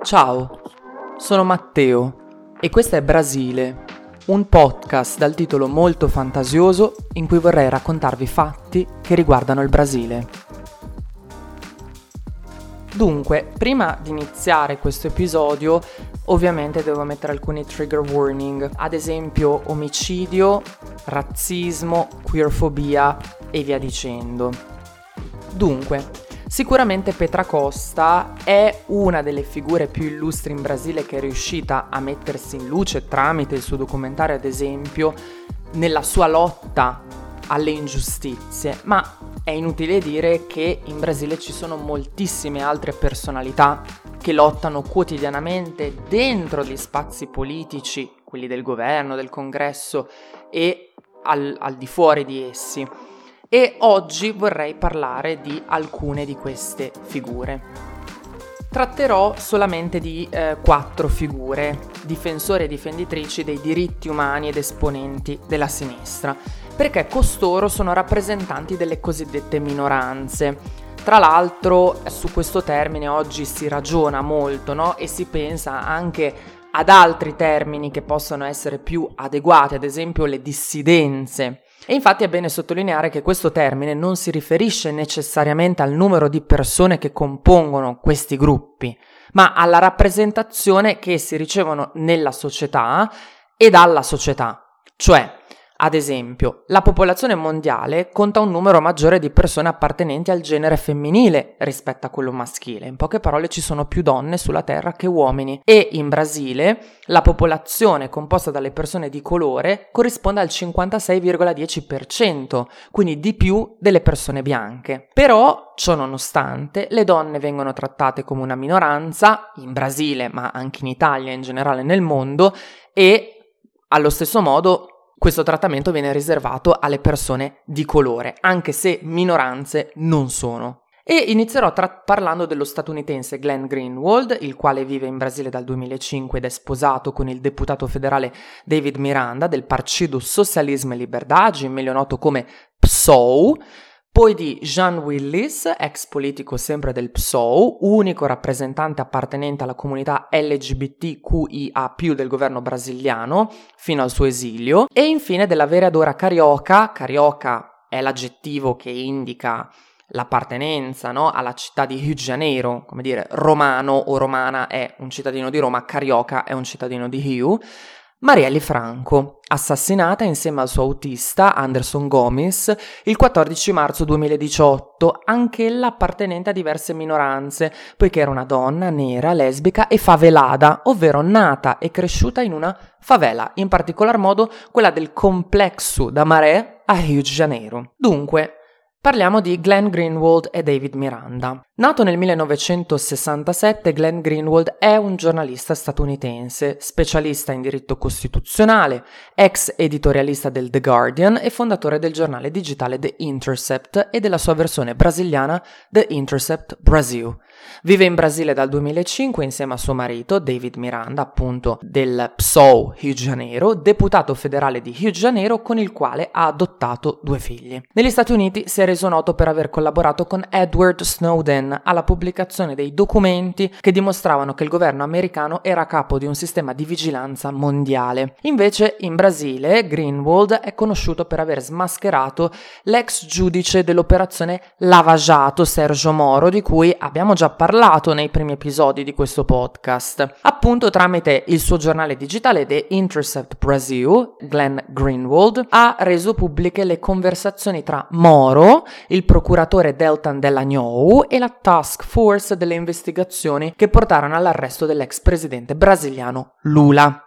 Ciao, sono Matteo e questo è Brasile, un podcast dal titolo molto fantasioso in cui vorrei raccontarvi fatti che riguardano il Brasile. Dunque, prima di iniziare questo episodio, ovviamente devo mettere alcuni trigger warning, ad esempio omicidio, razzismo, queerfobia e via dicendo. Dunque, Sicuramente Petra Costa è una delle figure più illustri in Brasile che è riuscita a mettersi in luce tramite il suo documentario, ad esempio, nella sua lotta alle ingiustizie, ma è inutile dire che in Brasile ci sono moltissime altre personalità che lottano quotidianamente dentro gli spazi politici, quelli del governo, del congresso e al, al di fuori di essi e oggi vorrei parlare di alcune di queste figure. Tratterò solamente di eh, quattro figure, difensori e difenditrici dei diritti umani ed esponenti della sinistra, perché costoro sono rappresentanti delle cosiddette minoranze. Tra l'altro su questo termine oggi si ragiona molto no? e si pensa anche ad altri termini che possono essere più adeguati, ad esempio le dissidenze e infatti è bene sottolineare che questo termine non si riferisce necessariamente al numero di persone che compongono questi gruppi, ma alla rappresentazione che essi ricevono nella società e dalla società. Cioè, ad esempio, la popolazione mondiale conta un numero maggiore di persone appartenenti al genere femminile rispetto a quello maschile. In poche parole ci sono più donne sulla Terra che uomini. E in Brasile la popolazione composta dalle persone di colore corrisponde al 56,10%, quindi di più delle persone bianche. Però, ciò nonostante, le donne vengono trattate come una minoranza, in Brasile, ma anche in Italia in generale nel mondo, e allo stesso modo questo trattamento viene riservato alle persone di colore, anche se minoranze non sono. E inizierò tra- parlando dello statunitense Glenn Greenwald, il quale vive in Brasile dal 2005 ed è sposato con il deputato federale David Miranda del Partido Socialismo e Liberdade, meglio noto come PSOU, poi di Jean Willis, ex politico sempre del PSOE, unico rappresentante appartenente alla comunità LGBTQIA del governo brasiliano fino al suo esilio, e infine della vereadora Carioca, Carioca è l'aggettivo che indica l'appartenenza no, alla città di Rio de Janeiro, come dire romano o romana è un cittadino di Roma, Carioca è un cittadino di Rio, Marielle Franco, assassinata insieme al suo autista Anderson Gomes il 14 marzo 2018, anch'ella appartenente a diverse minoranze, poiché era una donna nera, lesbica e favelada, ovvero nata e cresciuta in una favela, in particolar modo quella del Complexo da Maré a Rio de Janeiro. Dunque, Parliamo di Glenn Greenwald e David Miranda. Nato nel 1967, Glenn Greenwald è un giornalista statunitense, specialista in diritto costituzionale, ex editorialista del The Guardian e fondatore del giornale digitale The Intercept e della sua versione brasiliana The Intercept Brasil. Vive in Brasile dal 2005 insieme a suo marito David Miranda, appunto del PSOE Rio de Janeiro, deputato federale di Rio de Janeiro con il quale ha adottato due figli. Negli Stati Uniti si è reso noto per aver collaborato con Edward Snowden alla pubblicazione dei documenti che dimostravano che il governo americano era a capo di un sistema di vigilanza mondiale. Invece in Brasile Greenwald è conosciuto per aver smascherato l'ex giudice dell'operazione Lava Jato Sergio Moro di cui abbiamo già parlato nei primi episodi di questo podcast. Appunto tramite il suo giornale digitale The Intercept Brazil, Glenn Greenwald ha reso pubbliche le conversazioni tra Moro, il procuratore Deltan Delagnou e la task force delle investigazioni che portarono all'arresto dell'ex presidente brasiliano Lula.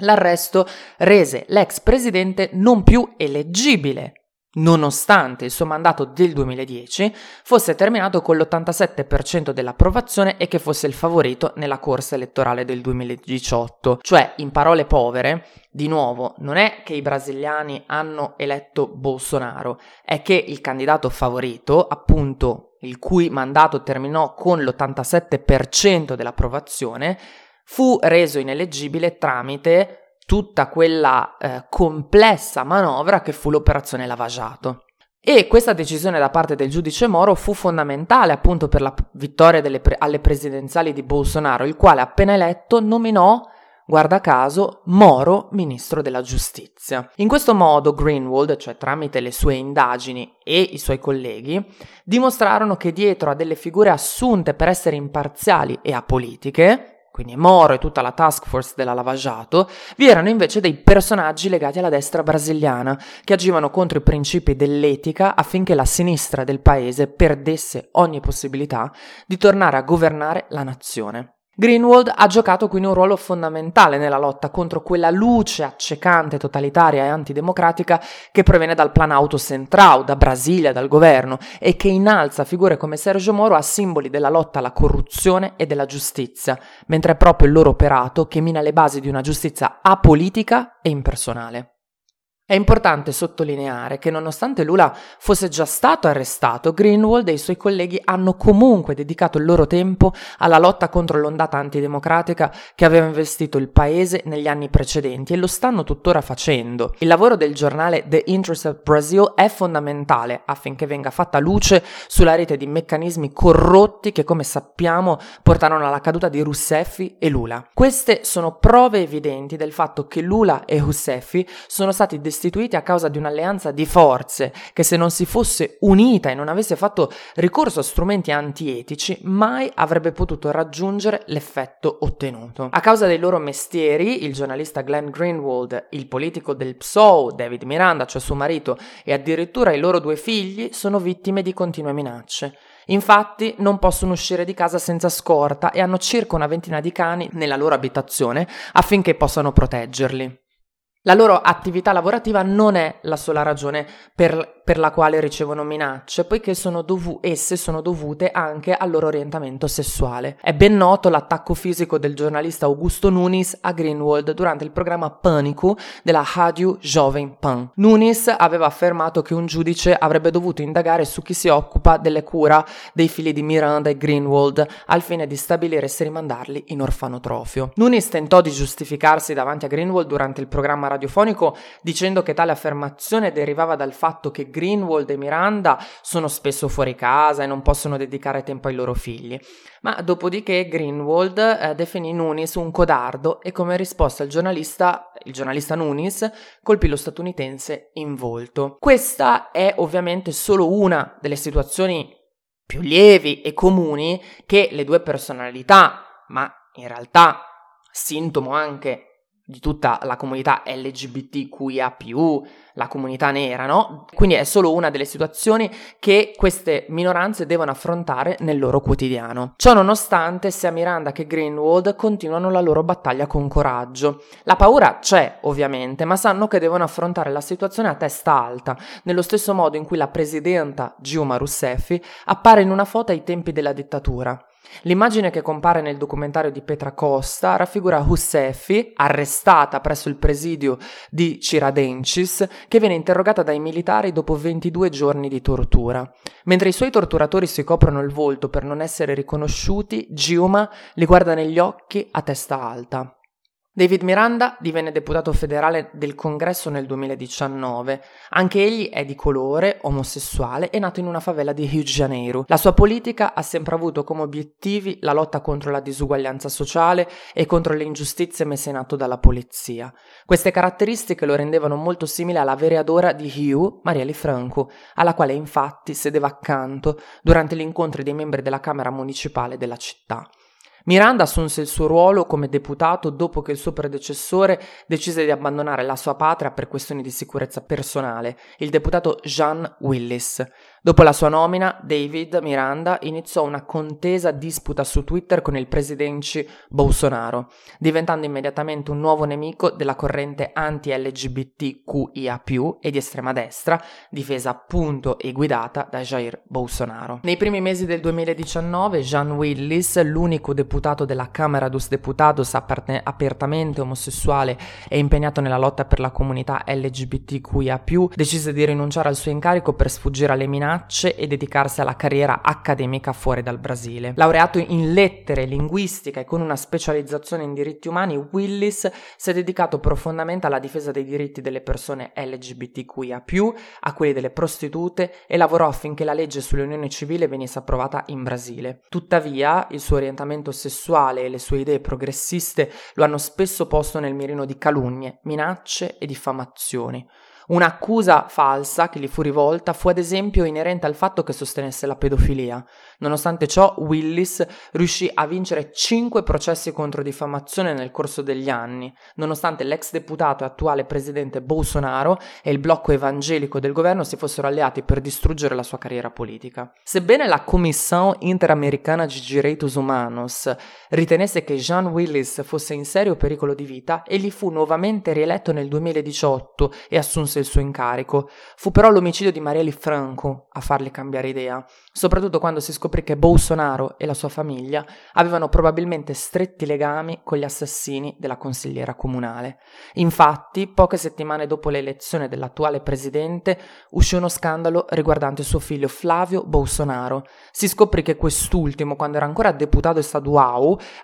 L'arresto rese l'ex presidente non più eleggibile nonostante il suo mandato del 2010 fosse terminato con l'87% dell'approvazione e che fosse il favorito nella corsa elettorale del 2018. Cioè, in parole povere, di nuovo, non è che i brasiliani hanno eletto Bolsonaro, è che il candidato favorito, appunto il cui mandato terminò con l'87% dell'approvazione, fu reso ineleggibile tramite tutta quella eh, complessa manovra che fu l'operazione Lavagiato. E questa decisione da parte del giudice Moro fu fondamentale appunto per la vittoria pre- alle presidenziali di Bolsonaro, il quale appena eletto nominò guarda caso, Moro ministro della giustizia. In questo modo Greenwald, cioè tramite le sue indagini e i suoi colleghi, dimostrarono che dietro a delle figure assunte per essere imparziali e apolitiche, quindi Moro e tutta la task force della Lavajato, vi erano invece dei personaggi legati alla destra brasiliana che agivano contro i principi dell'etica affinché la sinistra del paese perdesse ogni possibilità di tornare a governare la nazione. Greenwald ha giocato quindi un ruolo fondamentale nella lotta contro quella luce accecante, totalitaria e antidemocratica che proviene dal Planalto Central, da Brasilia, dal governo, e che innalza figure come Sergio Moro a simboli della lotta alla corruzione e della giustizia, mentre è proprio il loro operato che mina le basi di una giustizia apolitica e impersonale. È importante sottolineare che nonostante Lula fosse già stato arrestato, Greenwald e i suoi colleghi hanno comunque dedicato il loro tempo alla lotta contro l'ondata antidemocratica che aveva investito il paese negli anni precedenti e lo stanno tuttora facendo. Il lavoro del giornale The Interest Brazil è fondamentale affinché venga fatta luce sulla rete di meccanismi corrotti che, come sappiamo, portarono alla caduta di Rousseff e Lula. Queste sono prove evidenti del fatto che Lula e Rousseff sono stati destituiti a causa di un'alleanza di forze che se non si fosse unita e non avesse fatto ricorso a strumenti antietici mai avrebbe potuto raggiungere l'effetto ottenuto. A causa dei loro mestieri, il giornalista Glenn Greenwald, il politico del PSOE David Miranda, cioè suo marito, e addirittura i loro due figli sono vittime di continue minacce. Infatti non possono uscire di casa senza scorta e hanno circa una ventina di cani nella loro abitazione affinché possano proteggerli. La loro attività lavorativa non è la sola ragione per, per la quale ricevono minacce, poiché sono dovu- esse sono dovute anche al loro orientamento sessuale. È ben noto l'attacco fisico del giornalista Augusto Nunes a Greenwald durante il programma Panico della Radio Jovem Pan. Nunes aveva affermato che un giudice avrebbe dovuto indagare su chi si occupa delle cura dei figli di Miranda e Greenwald al fine di stabilire se rimandarli in orfanotrofio. Nunes tentò di giustificarsi davanti a Greenwald durante il programma radiofonico dicendo che tale affermazione derivava dal fatto che Greenwald e Miranda sono spesso fuori casa e non possono dedicare tempo ai loro figli. Ma dopodiché Greenwald eh, definì Nunes un codardo e come risposta il giornalista, il giornalista Nunes colpì lo statunitense in volto. Questa è ovviamente solo una delle situazioni più lievi e comuni che le due personalità, ma in realtà sintomo anche di tutta la comunità LGBTQIA, la comunità nera, no? Quindi è solo una delle situazioni che queste minoranze devono affrontare nel loro quotidiano. Ciò nonostante, sia Miranda che Greenwald continuano la loro battaglia con coraggio. La paura c'è, ovviamente, ma sanno che devono affrontare la situazione a testa alta, nello stesso modo in cui la presidenta Giuma Rousseff appare in una foto ai tempi della dittatura. L'immagine che compare nel documentario di Petra Costa raffigura Hussefi, arrestata presso il presidio di Ciradencis, che viene interrogata dai militari dopo 22 giorni di tortura. Mentre i suoi torturatori si coprono il volto per non essere riconosciuti, Giuma li guarda negli occhi a testa alta. David Miranda divenne deputato federale del Congresso nel 2019. Anche egli è di colore, omosessuale e nato in una favela di Rio de Janeiro. La sua politica ha sempre avuto come obiettivi la lotta contro la disuguaglianza sociale e contro le ingiustizie messe in atto dalla polizia. Queste caratteristiche lo rendevano molto simile alla vereadora di Rio, Marielle Franco, alla quale infatti sedeva accanto durante gli incontri dei membri della Camera municipale della città. Miranda assunse il suo ruolo come deputato dopo che il suo predecessore decise di abbandonare la sua patria per questioni di sicurezza personale, il deputato Jean Willis. Dopo la sua nomina, David Miranda iniziò una contesa disputa su Twitter con il presidente Bolsonaro, diventando immediatamente un nuovo nemico della corrente anti-LGBTQIA+, e di estrema destra, difesa appunto e guidata da Jair Bolsonaro. Nei primi mesi del 2019, Jean Willis, l'unico deputato della Camera dos Deputados aperte- apertamente omosessuale e impegnato nella lotta per la comunità LGBTQIA+, decise di rinunciare al suo incarico per sfuggire alle minacce minacce e dedicarsi alla carriera accademica fuori dal Brasile. Laureato in lettere, linguistica e con una specializzazione in diritti umani, Willis si è dedicato profondamente alla difesa dei diritti delle persone LGBTQIA, a quelli delle prostitute e lavorò affinché la legge sulle unioni civili venisse approvata in Brasile. Tuttavia, il suo orientamento sessuale e le sue idee progressiste lo hanno spesso posto nel mirino di calunnie, minacce e diffamazioni. Un'accusa falsa che gli fu rivolta fu ad esempio inerente al fatto che sostenesse la pedofilia. Nonostante ciò, Willis riuscì a vincere cinque processi contro diffamazione nel corso degli anni, nonostante l'ex deputato e attuale presidente Bolsonaro e il blocco evangelico del governo si fossero alleati per distruggere la sua carriera politica. Sebbene la Comissão Interamericana de Direitos Humanos ritenesse che Jean Willis fosse in serio pericolo di vita, egli fu nuovamente rieletto nel 2018 e assunse assunse il suo incarico. Fu però l'omicidio di Marielle Franco a fargli cambiare idea, soprattutto quando si scoprì che Bolsonaro e la sua famiglia avevano probabilmente stretti legami con gli assassini della consigliera comunale. Infatti, poche settimane dopo l'elezione dell'attuale presidente, uscì uno scandalo riguardante suo figlio Flavio Bolsonaro. Si scoprì che quest'ultimo, quando era ancora deputato estaduale,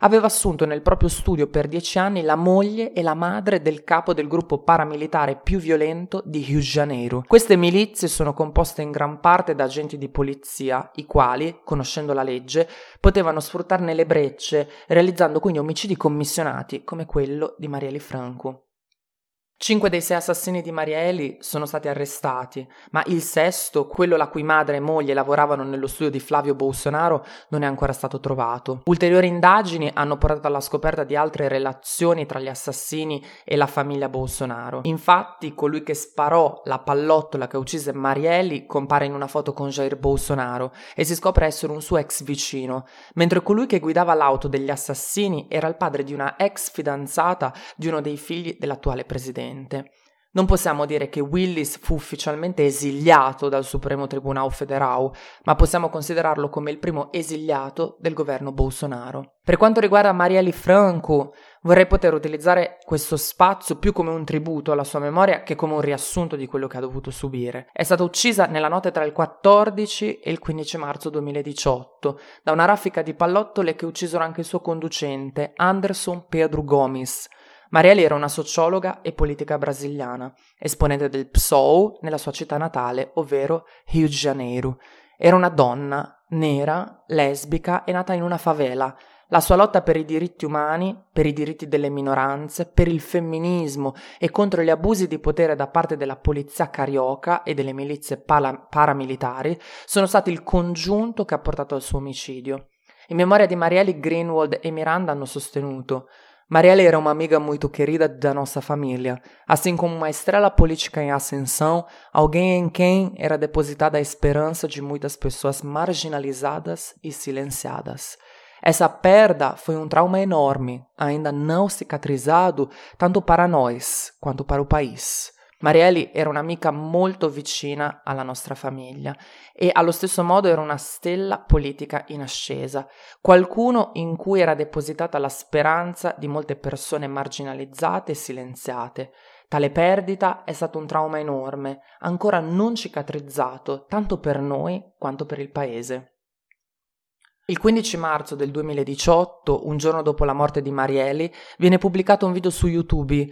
aveva assunto nel proprio studio per dieci anni la moglie e la madre del capo del gruppo paramilitare più violento di Rio Janeiro. Queste milizie sono composte in gran parte da agenti di polizia, i quali, conoscendo la legge, potevano sfruttarne le brecce, realizzando quindi omicidi commissionati come quello di Marielle Franco. Cinque dei sei assassini di Marieli sono stati arrestati, ma il sesto, quello la cui madre e moglie lavoravano nello studio di Flavio Bolsonaro, non è ancora stato trovato. Ulteriori indagini hanno portato alla scoperta di altre relazioni tra gli assassini e la famiglia Bolsonaro. Infatti, colui che sparò la pallottola che uccise Marieli compare in una foto con Jair Bolsonaro e si scopre essere un suo ex vicino, mentre colui che guidava l'auto degli assassini era il padre di una ex fidanzata di uno dei figli dell'attuale presidente precedente. Non possiamo dire che Willis fu ufficialmente esiliato dal Supremo Tribunale Federale, ma possiamo considerarlo come il primo esiliato del governo Bolsonaro. Per quanto riguarda Marielle Franco, vorrei poter utilizzare questo spazio più come un tributo alla sua memoria che come un riassunto di quello che ha dovuto subire. È stata uccisa nella notte tra il 14 e il 15 marzo 2018 da una raffica di pallottole che uccisero anche il suo conducente, Anderson Pedro Gomes Marielle era una sociologa e politica brasiliana, esponente del PSOL nella sua città natale, ovvero Rio de Janeiro. Era una donna, nera, lesbica e nata in una favela. La sua lotta per i diritti umani, per i diritti delle minoranze, per il femminismo e contro gli abusi di potere da parte della polizia carioca e delle milizie pala- paramilitari sono stati il congiunto che ha portato al suo omicidio. In memoria di Marielle, Greenwald e Miranda hanno sostenuto Marielle era uma amiga muito querida da nossa família, assim como uma estrela política em ascensão, alguém em quem era depositada a esperança de muitas pessoas marginalizadas e silenciadas. Essa perda foi um trauma enorme, ainda não cicatrizado, tanto para nós quanto para o país. Marielle era un'amica molto vicina alla nostra famiglia e allo stesso modo era una stella politica in ascesa, qualcuno in cui era depositata la speranza di molte persone marginalizzate e silenziate. Tale perdita è stato un trauma enorme, ancora non cicatrizzato tanto per noi quanto per il paese. Il 15 marzo del 2018, un giorno dopo la morte di Marieli, viene pubblicato un video su YouTube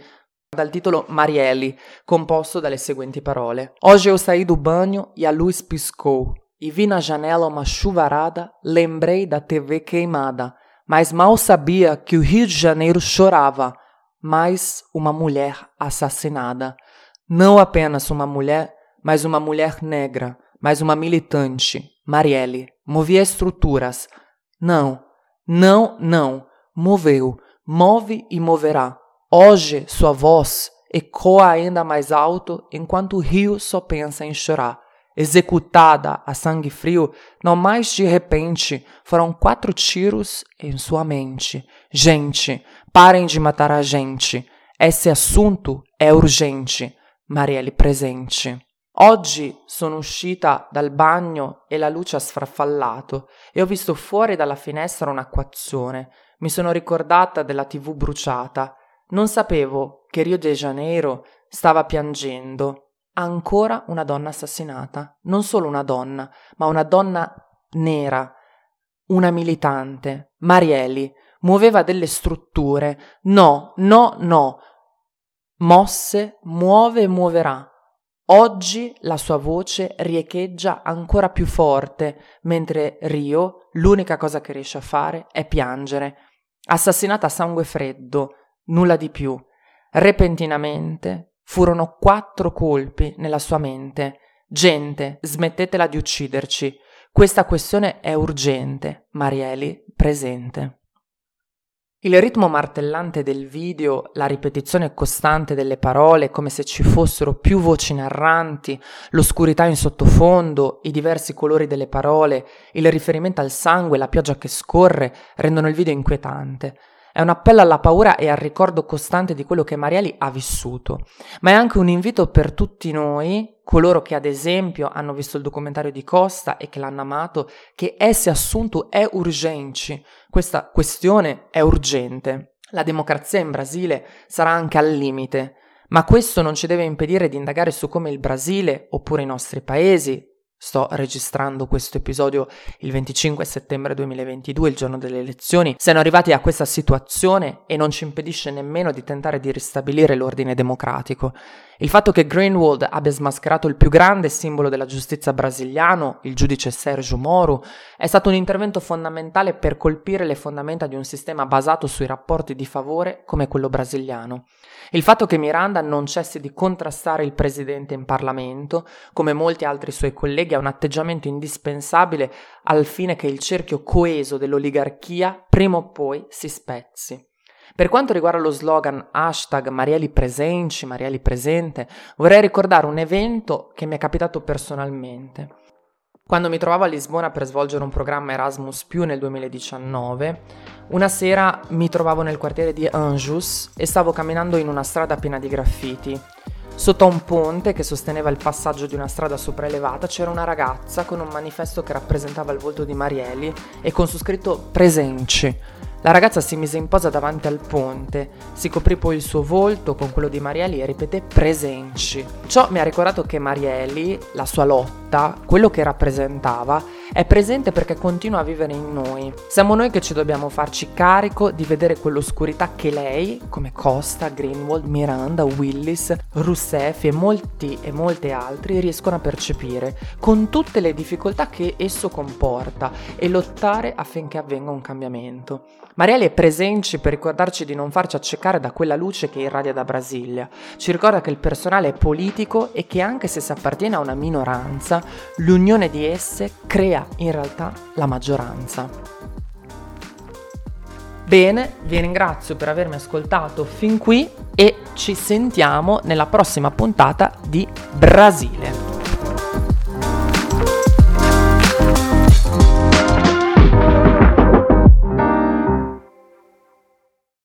dal titolo Marielle, composto dalle seguenti parole. Hoje eu saí do banho e a luz piscou, e vi na janela uma chuvarada, lembrei da TV queimada, mas mal sabia que o Rio de Janeiro chorava, mais uma mulher assassinada. Não apenas uma mulher, mas uma mulher negra, mas uma militante, Marielle, movia estruturas. Não, não, não, moveu, move e moverá. Hoje sua voz ecoa ainda mais alto enquanto o rio só pensa em chorar. Executada a sangue frio, não mais de repente, foram quatro tiros em sua mente. Gente, parem de matar a gente. Esse assunto è urgente. Marielle presente. Oggi sono uscita dal bagno e la luce ha sfarfallato e ho visto fuori dalla finestra un'acquazzone. Mi sono ricordata della tv bruciata non sapevo che Rio de Janeiro stava piangendo. ancora una donna assassinata. Non solo una donna, ma una donna nera, una militante, Marieli, muoveva delle strutture. No, no, no. Mosse, muove e muoverà. Oggi la sua voce riecheggia ancora più forte, mentre Rio l'unica cosa che riesce a fare è piangere. Assassinata a sangue freddo, nulla di più. Repentinamente furono quattro colpi nella sua mente. Gente, smettetela di ucciderci. Questa questione è urgente. Marieli, presente. Il ritmo martellante del video, la ripetizione costante delle parole, come se ci fossero più voci narranti, l'oscurità in sottofondo, i diversi colori delle parole, il riferimento al sangue, la pioggia che scorre, rendono il video inquietante. È un appello alla paura e al ricordo costante di quello che Marieli ha vissuto, ma è anche un invito per tutti noi, coloro che ad esempio hanno visto il documentario di Costa e che l'hanno amato, che esse assunto è urgente. Questa questione è urgente. La democrazia in Brasile sarà anche al limite, ma questo non ci deve impedire di indagare su come il Brasile, oppure i nostri paesi, Sto registrando questo episodio il 25 settembre 2022, il giorno delle elezioni. Siamo arrivati a questa situazione e non ci impedisce nemmeno di tentare di ristabilire l'ordine democratico. Il fatto che Greenwald abbia smascherato il più grande simbolo della giustizia brasiliano, il giudice Sergio Moro, è stato un intervento fondamentale per colpire le fondamenta di un sistema basato sui rapporti di favore come quello brasiliano. Il fatto che Miranda non cessi di contrastare il presidente in Parlamento, come molti altri suoi colleghi, ha un atteggiamento indispensabile al fine che il cerchio coeso dell'oligarchia prima o poi si spezzi. Per quanto riguarda lo slogan hashtag Marieli Presenci, Marieli Presente, vorrei ricordare un evento che mi è capitato personalmente. Quando mi trovavo a Lisbona per svolgere un programma Erasmus nel 2019, una sera mi trovavo nel quartiere di Anjus e stavo camminando in una strada piena di graffiti. Sotto un ponte che sosteneva il passaggio di una strada sopraelevata c'era una ragazza con un manifesto che rappresentava il volto di Marieli e con su scritto Presenci la ragazza si mise in posa davanti al ponte, si coprì poi il suo volto con quello di Marieli e ripeté presenci. Ciò mi ha ricordato che Marieli, la sua lotta, quello che rappresentava, è presente perché continua a vivere in noi. Siamo noi che ci dobbiamo farci carico di vedere quell'oscurità che lei, come Costa, Greenwald, Miranda, Willis, Rousseff e molti e molte altri riescono a percepire, con tutte le difficoltà che esso comporta, e lottare affinché avvenga un cambiamento. Marielle è presente per ricordarci di non farci accecare da quella luce che irradia da Brasilia. Ci ricorda che il personale è politico e che anche se si appartiene a una minoranza, l'unione di esse crea in realtà la maggioranza. Bene, vi ringrazio per avermi ascoltato fin qui e ci sentiamo nella prossima puntata di Brasile.